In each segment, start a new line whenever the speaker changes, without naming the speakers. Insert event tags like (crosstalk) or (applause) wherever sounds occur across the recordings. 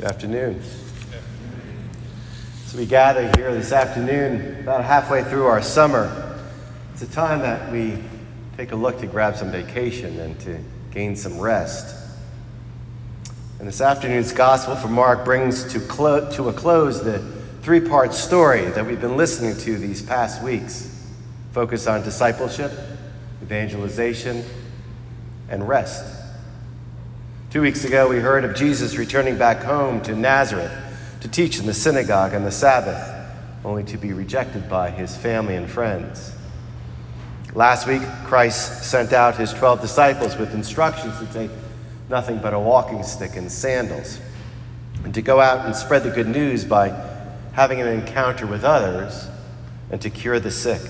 Good afternoon. So we gather here this afternoon, about halfway through our summer. It's a time that we take a look to grab some vacation and to gain some rest. And this afternoon's gospel from Mark brings to, clo- to a close the three part story that we've been listening to these past weeks, focused on discipleship, evangelization, and rest. Two weeks ago, we heard of Jesus returning back home to Nazareth to teach in the synagogue on the Sabbath, only to be rejected by his family and friends. Last week, Christ sent out his 12 disciples with instructions to take nothing but a walking stick and sandals, and to go out and spread the good news by having an encounter with others and to cure the sick.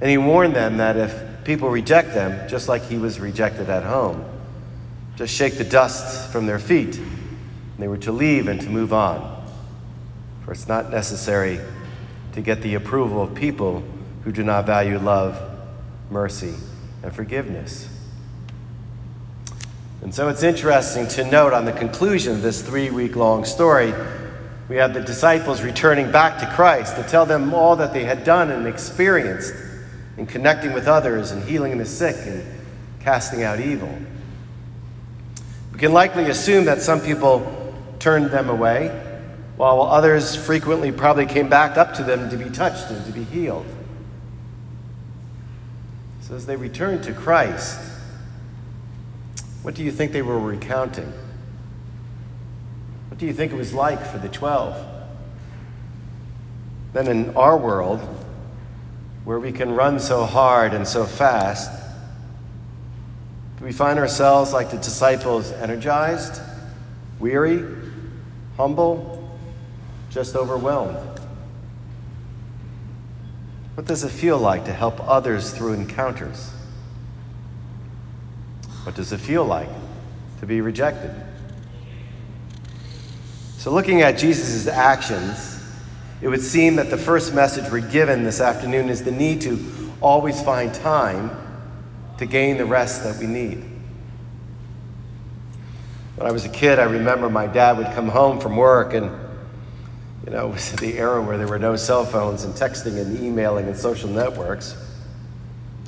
And he warned them that if people reject them, just like he was rejected at home, just shake the dust from their feet. And they were to leave and to move on. For it's not necessary to get the approval of people who do not value love, mercy, and forgiveness. And so it's interesting to note on the conclusion of this three week long story, we have the disciples returning back to Christ to tell them all that they had done and experienced in connecting with others and healing the sick and casting out evil. Can likely assume that some people turned them away, while others frequently probably came back up to them to be touched and to be healed. So as they returned to Christ, what do you think they were recounting? What do you think it was like for the 12? Then in our world, where we can run so hard and so fast, do we find ourselves like the disciples, energized, weary, humble, just overwhelmed? What does it feel like to help others through encounters? What does it feel like to be rejected? So, looking at Jesus' actions, it would seem that the first message we're given this afternoon is the need to always find time to gain the rest that we need. When I was a kid, I remember my dad would come home from work and you know, (laughs) it was the era where there were no cell phones and texting and emailing and social networks.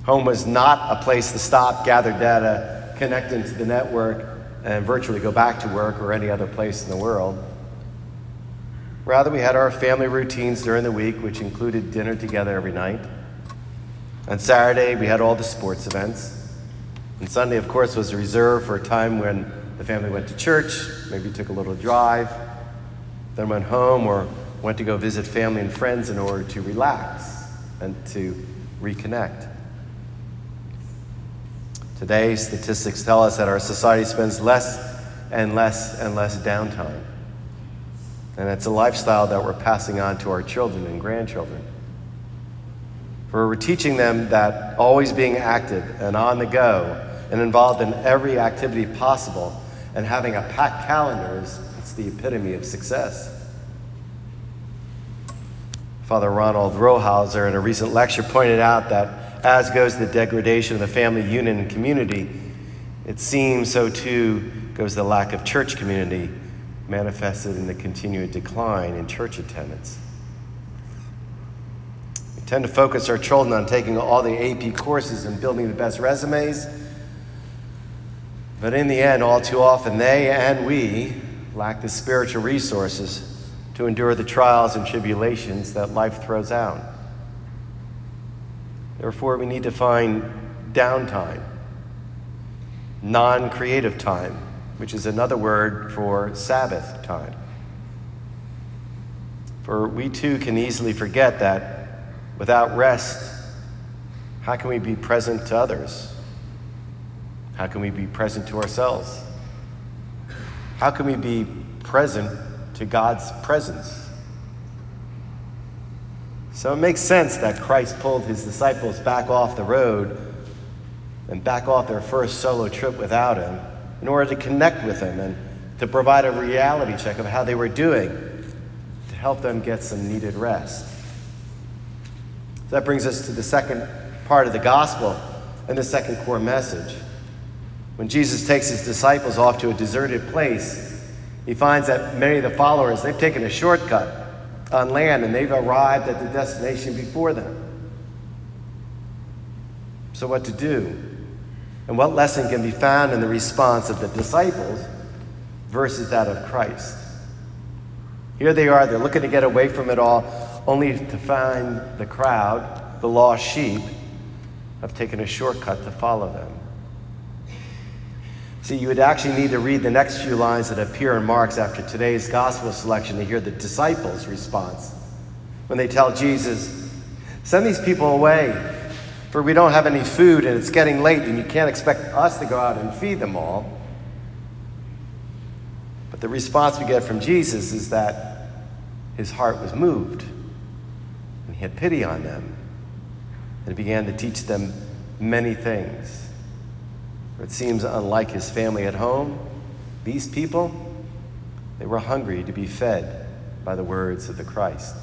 Home was not a place to stop, gather data, connect into the network, and virtually go back to work or any other place in the world. Rather, we had our family routines during the week, which included dinner together every night. On Saturday, we had all the sports events. And Sunday, of course, was reserved for a time when the family went to church, maybe took a little drive, then went home or went to go visit family and friends in order to relax and to reconnect. Today, statistics tell us that our society spends less and less and less downtime. And it's a lifestyle that we're passing on to our children and grandchildren. For we're teaching them that always being active and on the go and involved in every activity possible and having a packed calendar is it's the epitome of success. Father Ronald Rolheiser, in a recent lecture, pointed out that as goes the degradation of the family unit and community, it seems so too goes the lack of church community, manifested in the continued decline in church attendance. Tend to focus our children on taking all the AP courses and building the best resumes, but in the end, all too often, they and we lack the spiritual resources to endure the trials and tribulations that life throws out. Therefore, we need to find downtime, non creative time, which is another word for Sabbath time. For we too can easily forget that without rest, how can we be present to others? How can we be present to ourselves? How can we be present to God's presence? So it makes sense that Christ pulled his disciples back off the road and back off their first solo trip without him in order to connect with him and to provide a reality check of how they were doing to help them get some needed rest. So that brings us to the second part of the gospel and the second core message. When Jesus takes his disciples off to a deserted place, He finds that many of the followers, they've taken a shortcut on land and they've arrived at the destination before them. So, what to do? And what lesson can be found in the response of the disciples versus that of Christ? Here they are, they're looking to get away from it all, only to find the crowd, the lost sheep, have taken a shortcut to follow them. See, you would actually need to read the next few lines that appear in Mark's after today's gospel selection to hear the disciples' response when they tell Jesus, Send these people away, for we don't have any food and it's getting late, and you can't expect us to go out and feed them all. But the response we get from Jesus is that his heart was moved, had pity on them, and began to teach them many things. For It seems unlike his family at home. These people, they were hungry to be fed by the words of the Christ.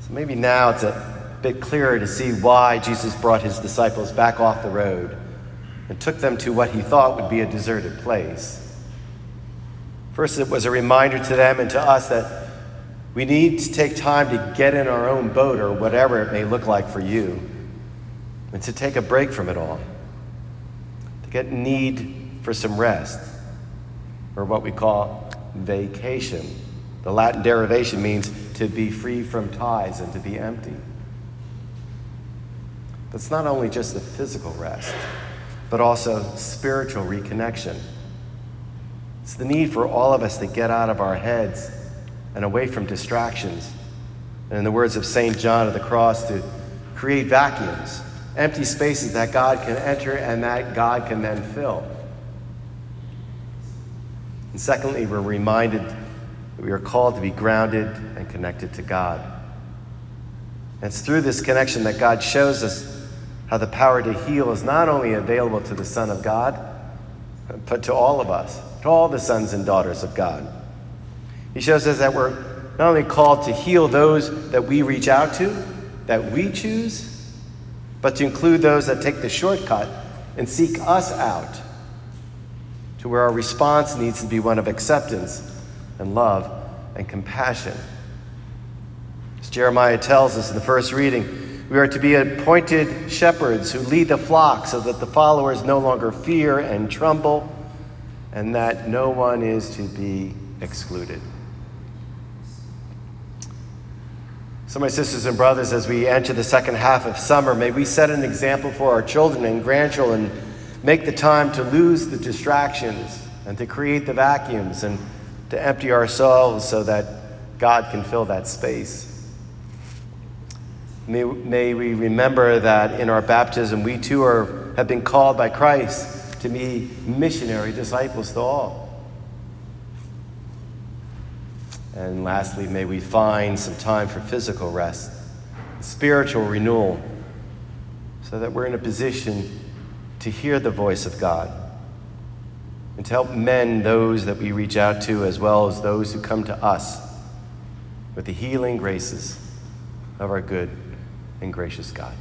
So maybe now it's a bit clearer to see why Jesus brought his disciples back off the road and took them to what he thought would be a deserted place. First, it was a reminder to them and to us that we need to take time to get in our own boat or whatever it may look like for you and to take a break from it all, to get need for some rest, or what we call vacation. The Latin derivation means to be free from ties and to be empty. But it's not only just the physical rest, but also spiritual reconnection. It's the need for all of us to get out of our heads and away from distractions. And in the words of St. John of the Cross, to create vacuums empty spaces that God can enter and that God can then fill. And secondly, we're reminded that we are called to be grounded and connected to God. And it's through this connection that God shows us how the power to heal is not only available to the Son of God, but to all of us, to all the sons and daughters of God. He shows us that we're not only called to heal those that we reach out to, that we choose, but to include those that take the shortcut and seek us out to where our response needs to be one of acceptance and love and compassion. As Jeremiah tells us in the first reading, we are to be appointed shepherds who lead the flock so that the followers no longer fear and tremble, and that no one is to be excluded. So, my sisters and brothers, as we enter the second half of summer, may we set an example for our children and grandchildren. Make the time to lose the distractions and to create the vacuums and to empty ourselves so that God can fill that space. May, may we remember that in our baptism, we too are, have been called by Christ to be missionary disciples to all. And lastly, may we find some time for physical rest, spiritual renewal, so that we're in a position to hear the voice of God and to help mend those that we reach out to as well as those who come to us with the healing graces of our good and gracious God.